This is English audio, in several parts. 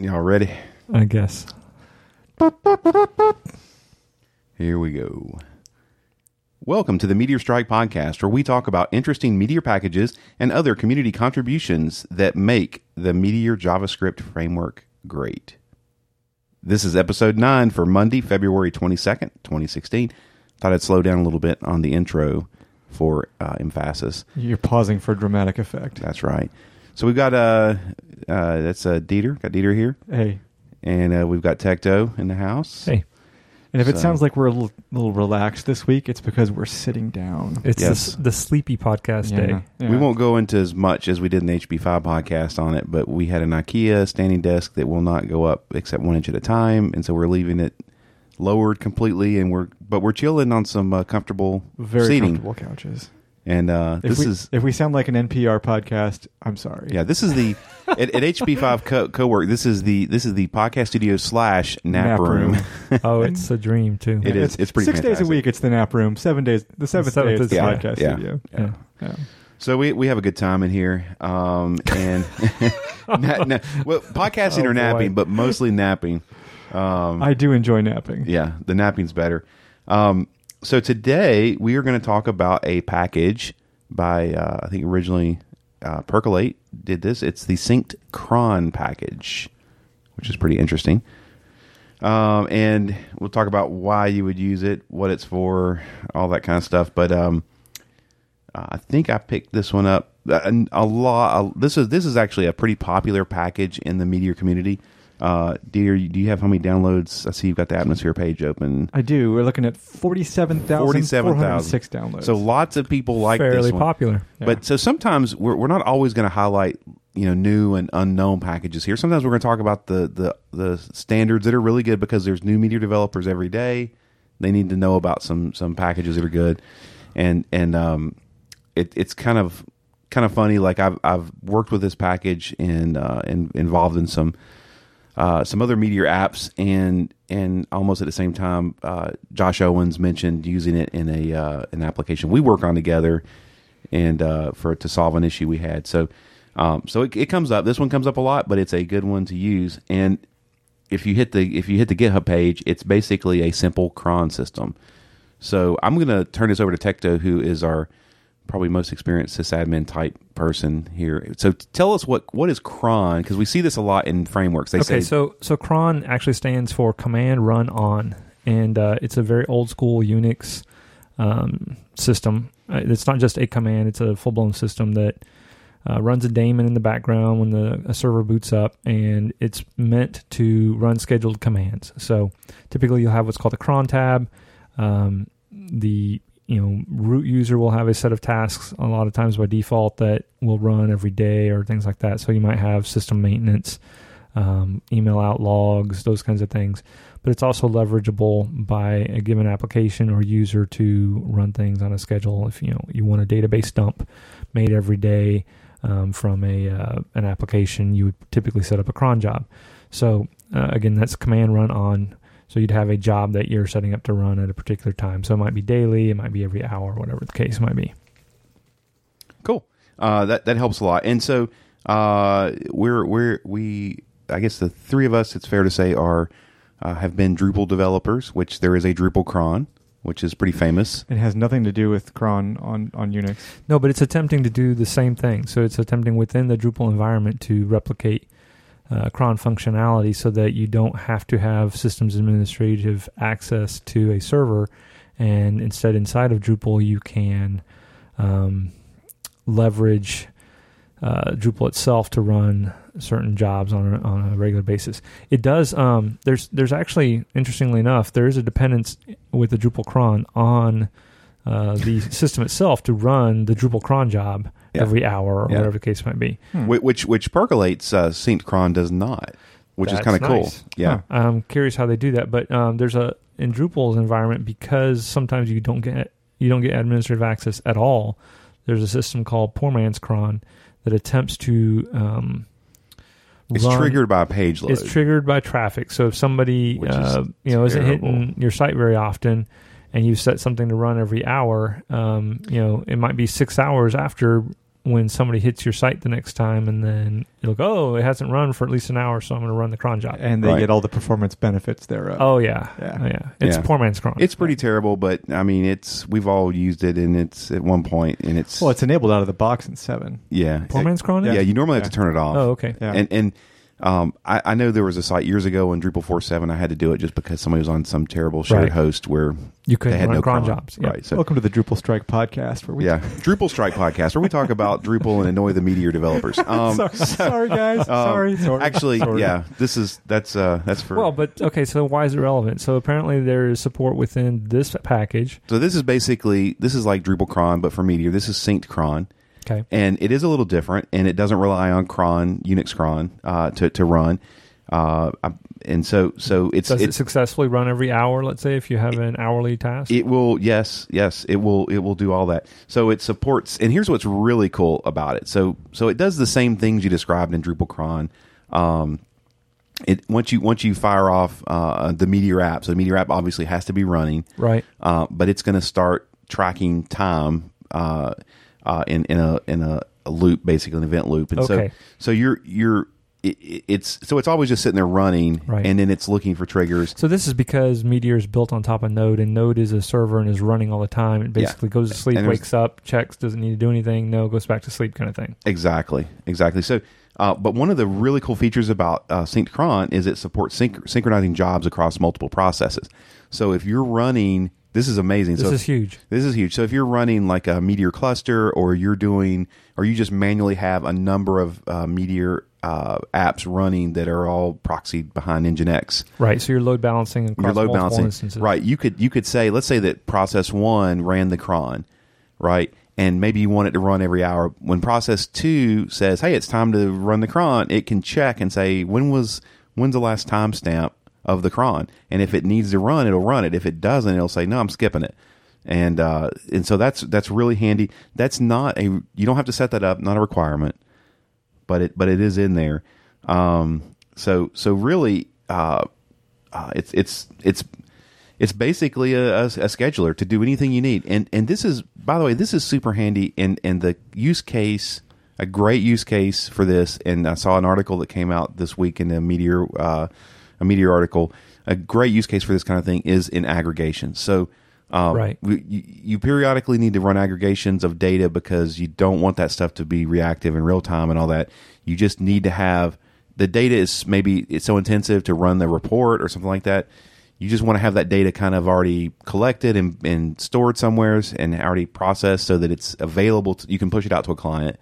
Y'all ready? I guess. Here we go. Welcome to the Meteor Strike podcast, where we talk about interesting Meteor packages and other community contributions that make the Meteor JavaScript framework great. This is episode 9 for Monday, February 22nd, 2016. Thought I'd slow down a little bit on the intro for uh, emphasis. You're pausing for dramatic effect. That's right. So we've got uh, uh that's uh, Dieter. Got Dieter here, Hey. and uh, we've got Tecto in the house. Hey. And if it So- sounds like we're a little, little relaxed this week, it's because we're sitting down. It's Yes. the, s- the sleepy podcast Yeah, day. yeah. We won't go into as much as we did in the HB5 podcast on it, but we had an IKEA standing desk that will not go up except one inch at a time, and so we're leaving it lowered completely, and we're but we're chilling on some uh, comfortable Very seating. comfortable couches. And uh, If this we, is if we sound like an NPR podcast, I'm sorry. yeah, this is the at, at HB5 co- co-work. This is the this is the podcast studio slash nap, Nap room. room. Oh, it's a dream too. It is. It's pretty Six days a week, it's the nap room. Seven days, the seventh, seventh day is is- the yeah, podcast yeah. studio. Yeah. Yeah. So we we have a good time in here, um, and na- na- well, podcasting Oh, or napping, boy. but mostly napping. Um, I do enjoy napping. yeah, the napping's better. Um, so today we are going to talk about a package by uh, I think originally uh, Percolate did this. It's the Synced Cron package, which is pretty interesting. Um, and we'll talk about why you would use it, what it's for, all that kind of stuff. But um, uh, I think I picked this one up uh, and a lot. this is this is actually a pretty popular package in the Meteor community. Uh, Dieter, do you have how many downloads? I see you've got the Atmosphere page open. I do. We're looking at 47,406 downloads. So lots of people like fairly this one. popular. Yeah. But so sometimes we're we're not always going to highlight you know new and unknown packages here. Sometimes we're going to talk about the the the standards that are really good because there's new media developers every day. They need to know about some some packages that are good, and and um, it, it's kind of kind of funny. Like I've I've worked with this package and uh, and involved in some uh, some other Meteor apps, and and almost at the same time, uh, Josh Owens mentioned using it in a uh, an application we work on together, and uh, for to solve an issue we had. So, um, so it, it comes up. This one comes up a lot, but it's a good one to use. And if you hit the if you hit the GitHub page, it's basically a simple cron system. So I'm going to turn this over to Tecto, who is our probably most experienced sysadmin type person here. So tell us what what is cron because we see this a lot in frameworks. They say Okay, so so cron actually stands for command run on, and uh, it's a very old school Unix um, system. Uh, It's not just a command; it's a full blown system that uh, runs a daemon in the background when the a server boots up, and it's meant to run scheduled commands. So typically, you'll have what's called a cron tab. Um, the you know root user will have a set of tasks a lot of times by default that will run every day or things like that. So you might have system maintenance um, email out logs, those kinds of things. But it's also leverageable by a given application or user to run things on a schedule. If you know you want a database dump made every day um, from a uh, an application, you would typically set up a cron job. So uh, again, that's command run on. So you'd have a job that you're setting up to run at a particular time. So it might be daily, it might be every hour, whatever the case might be. Cool. Uh, that that helps a lot. And so uh, we're we're we I guess the three of us, it's fair to say, are uh, have been Drupal developers. Which there is a Drupal cron, which is pretty famous. it has nothing to do with cron on, on Unix. No, but it's attempting to do the same thing. So it's attempting within the Drupal environment to replicate uh, cron functionality so that you don't have to have systems administrative access to a server. And instead, inside of Drupal, you can um, leverage uh, Drupal itself to run certain jobs on a, on a regular basis. It does. Um, there's there's actually interestingly enough there is a dependence with the Drupal cron on uh, the system itself to run the Drupal cron job Yeah. every hour or Yeah. whatever the case might be. Hmm. Which which Percolate's uh, synced cron does not, which is kind of cool. Yeah. Huh. I'm curious how they do that, but um, there's a in Drupal's environment because sometimes you don't get you don't get administrative access at all. There's a system called Poor Man's Cron that attempts to um, It's run- triggered by a page load. It's triggered by traffic. So if somebody uh, you know isn't hitting your site very often, and you set something to run every hour, um, you know it might be six hours after when somebody hits your site the next time, and then it'll go, oh, it hasn't run for at least an hour, so I'm going to run the cron job. and they Right. get all the performance benefits thereof. Oh yeah, Yeah. Oh, yeah. It's Yeah. poor man's cron. It's pretty terrible, but I mean, it's we've all used it, and it's at one point, and it's well, it's enabled out of the box in seven. yeah, poor it- man's cron. yeah. is? You normally have Yeah. to turn it off. Oh okay. Yeah. And and um, I, I know there was a site years ago in Drupal 4.7 I had to do it just because somebody was on some terrible shared Right. host where You couldn't had run no cron cron. jobs. Yeah. Right. So Welcome to the Drupal Strike podcast, where we yeah, Drupal Strike podcast where we talk about Drupal and annoy the Meteor developers. Um, sorry, sorry guys, um, sorry, sorry. Actually, Sorry. yeah, this is that's uh that's for Well, but okay. So why is it relevant? So apparently there is support within this package. So this is basically this is like Drupal cron, but for Meteor. This is synced cron, Okay. and it is a little different, and it doesn't rely on cron Unix cron uh, to to run. Uh, and so so it's Does it it's successfully run every hour? Let's say if you have an hourly task. It will, yes, yes, it will. It will do all that. So it supports, and here's what's really cool about it. So, so it does the same things you described in Drupal cron. Um, it once you once you fire off uh, the Meteor app, so the Meteor app obviously has to be running, right. uh, but it's going to start tracking time uh, uh, in in a in a, a loop, basically an event loop, and Okay. so so you're you're it, it- it's so it's always just sitting there running, Right. and then it's looking for triggers. So this is because Meteor is built on top of Node, and Node is a server and is running all the time. It Yeah. basically goes to sleep, wakes up, checks, doesn't need to do anything. No, goes back to sleep, kind of thing. Exactly, exactly. So, uh, but one of the really cool features about uh, Cron is it supports synch- synchronizing jobs across multiple processes. So if you're running, this is amazing. This so is huge. this is huge. So if you're running like a Meteor cluster, or you're doing, or you just manually have a number of uh, Meteor uh, apps running that are all proxied behind Nginx, Right. So you're load balancing across your load balancing, instances. right? You could you could say, let's say that process one ran the cron, right? And maybe you want it to run every hour. When process two says, "Hey, it's time to run the cron," it can check and say, "When was when's the last timestamp of the cron?" And if it needs to run, it'll run it. If it doesn't, it'll say, "No, I'm skipping it." And uh, and so that's that's really handy. That's not a you don't have to set that up, not a requirement but it but it is in there. Um, so so really, uh, uh, it's it's it's it's basically a, a, a scheduler to do anything you need. And and this is by the way, this is super handy. And and the use case, a great use case for this. And I saw an article that came out this week in the Meteor uh, a Meteor article. A great use case for this kind of thing is in aggregation. So. Um, Right. we- you, you periodically need to run aggregations of data because you don't want that stuff to be reactive in real time and all that. You just need to have the data is maybe it's so intensive to run the report or something like that. You just want to have that data kind of already collected and, and stored somewheres and already processed so that it's available. To, you can push it out to a client.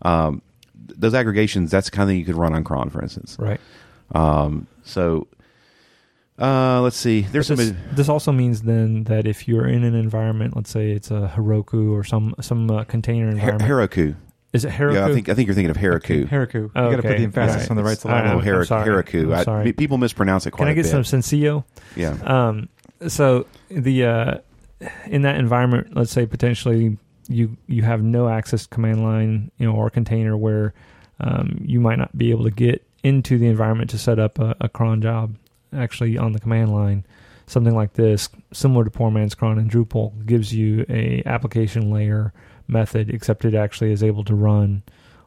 Um, those aggregations, that's the kind of thing you could run on cron, for instance. Right. Um, so uh, let's see. There's this, some. this also means then that if you're in an environment, let's say it's a Heroku or some some uh, container Her- environment, Heroku. is it Heroku? Yeah, I think I think you're thinking of Heroku. Heroku. Oh, you got to put the emphasis Right. on the right I syllable. know. Oh, Her- sorry. Heroku. I'm sorry. people mispronounce it quite Can I get bit. some Senseo? yeah. Um, so the uh, in that environment, let's say potentially you you have no access to command line, you know, or container where um, you might not be able to get into the environment to set up a, a cron job actually on the command line. Something like this, similar to Poor Man's Cron and Drupal, gives you a application layer method, except it actually is able to run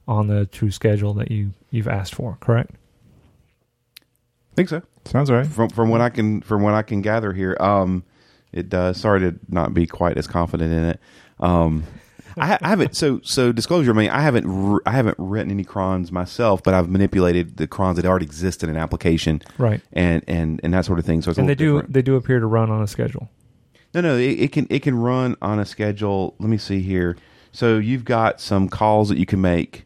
on the true schedule that you you've asked for. Correct? I think so. Sounds right. From from what I can from what I can gather here, um, it does. Sorry to not be quite as confident in it. Um, I, I haven't. So so disclosure. I mean, I haven't I haven't written any crons myself, but I've manipulated the crons that already exist in an application Right. and and and that sort of thing. So it's a And they do different. they do appear to run on a schedule. No, no, it, it can it can run on a schedule. Let me see here. So you've got some calls that you can make.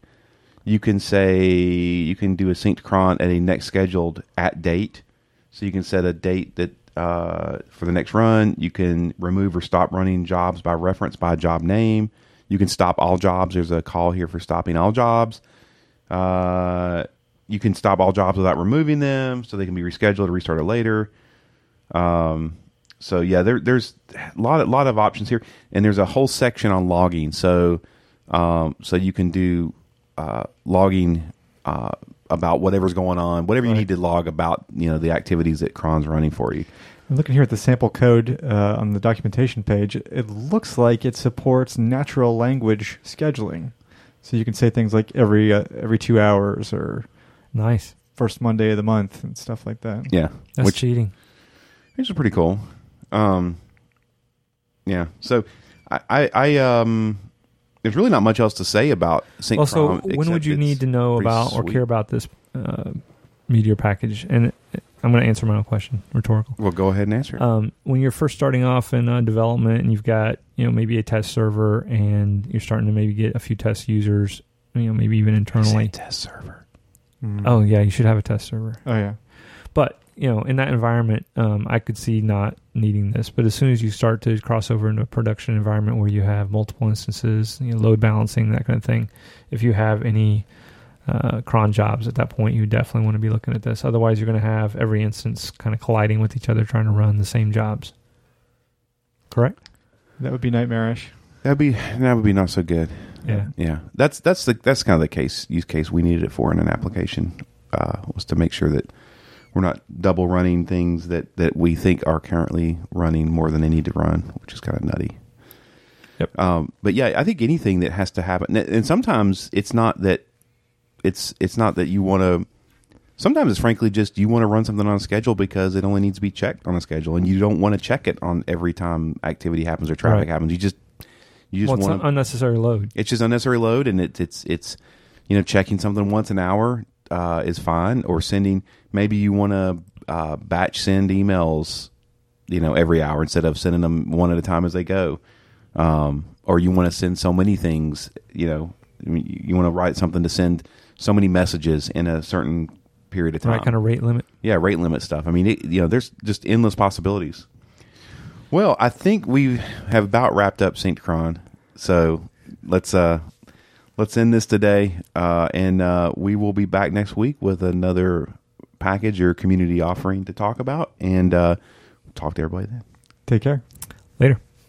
You can say you can do a synced cron at a next scheduled at date. So you can set a date that uh, for the next run. You can remove or stop running jobs by reference by job name. You can stop all jobs. There's a call here for stopping all jobs. Uh, you can stop all jobs without removing them, so they can be rescheduled or restarted later. Um, so yeah, there, there's a lot, lot of options here, and there's a whole section on logging. So, um, so you can do uh, logging uh, about whatever's going on, whatever you Right. need to log about, you know, the activities that cron's running for you. I'm looking here at the sample code uh, on the documentation page. It looks like it supports natural language scheduling. So you can say things like every uh, every two hours or Nice. first Monday of the month and stuff like that. Yeah, That's which cheating. These are pretty cool. Um, yeah. So I, I, I um, there's really not much else to say about Synced Cron. Also, when would you need to know pretty about or sweet. care about this uh, Meteor package? And I'm going to answer my own question, rhetorical. Well, go ahead and answer. it. Um, when you're first starting off in uh, development and you've got you know maybe a test server and you're starting to maybe get a few test users, you know maybe even internally. test server. Mm. Oh yeah, you should have a test server. Oh yeah. But you know, in that environment, um, I could see not needing this. But as soon as you start to cross over into a production environment where you have multiple instances, you know, load balancing, that kind of thing, if you have any uh, cron jobs at that point, you definitely want to be looking at this. Otherwise, you're going to have every instance kind of colliding with each other, trying to run the same jobs. Correct? That would be nightmarish. That'd be that would be not so good. Yeah. Yeah, that's that's the that's kind of the case use case we needed it for in an application uh, was to make sure that we're not double running things that that we think are currently running more than they need to run, which is kind of nutty. Yep. Um, but yeah, I think anything that has to happen, and- and sometimes it's not that it's it's not that you want to. Sometimes it's frankly just you want to run something on a schedule because it only needs to be checked on a schedule, and you don't want to check it on every time activity happens or traffic Right. happens. You just you just Well, it's want an unnecessary load. it's just unnecessary load, and it's it's it's you know checking something once an hour uh, is fine, or sending maybe you want to uh, batch send emails, you know, every hour instead of sending them one at a time as they go, um, or you want to send so many things, you know, I mean, you, you want to write something to send so many messages in a certain period of time, Right kind of rate limit. yeah, rate limit stuff. I mean, it, you know, there's just endless possibilities. Well, I think we have about wrapped up Synced Cron, so let's uh let's end this today, uh, and uh, we will be back next week with another package or community offering to talk about, and uh, talk to everybody then. Take care. Later.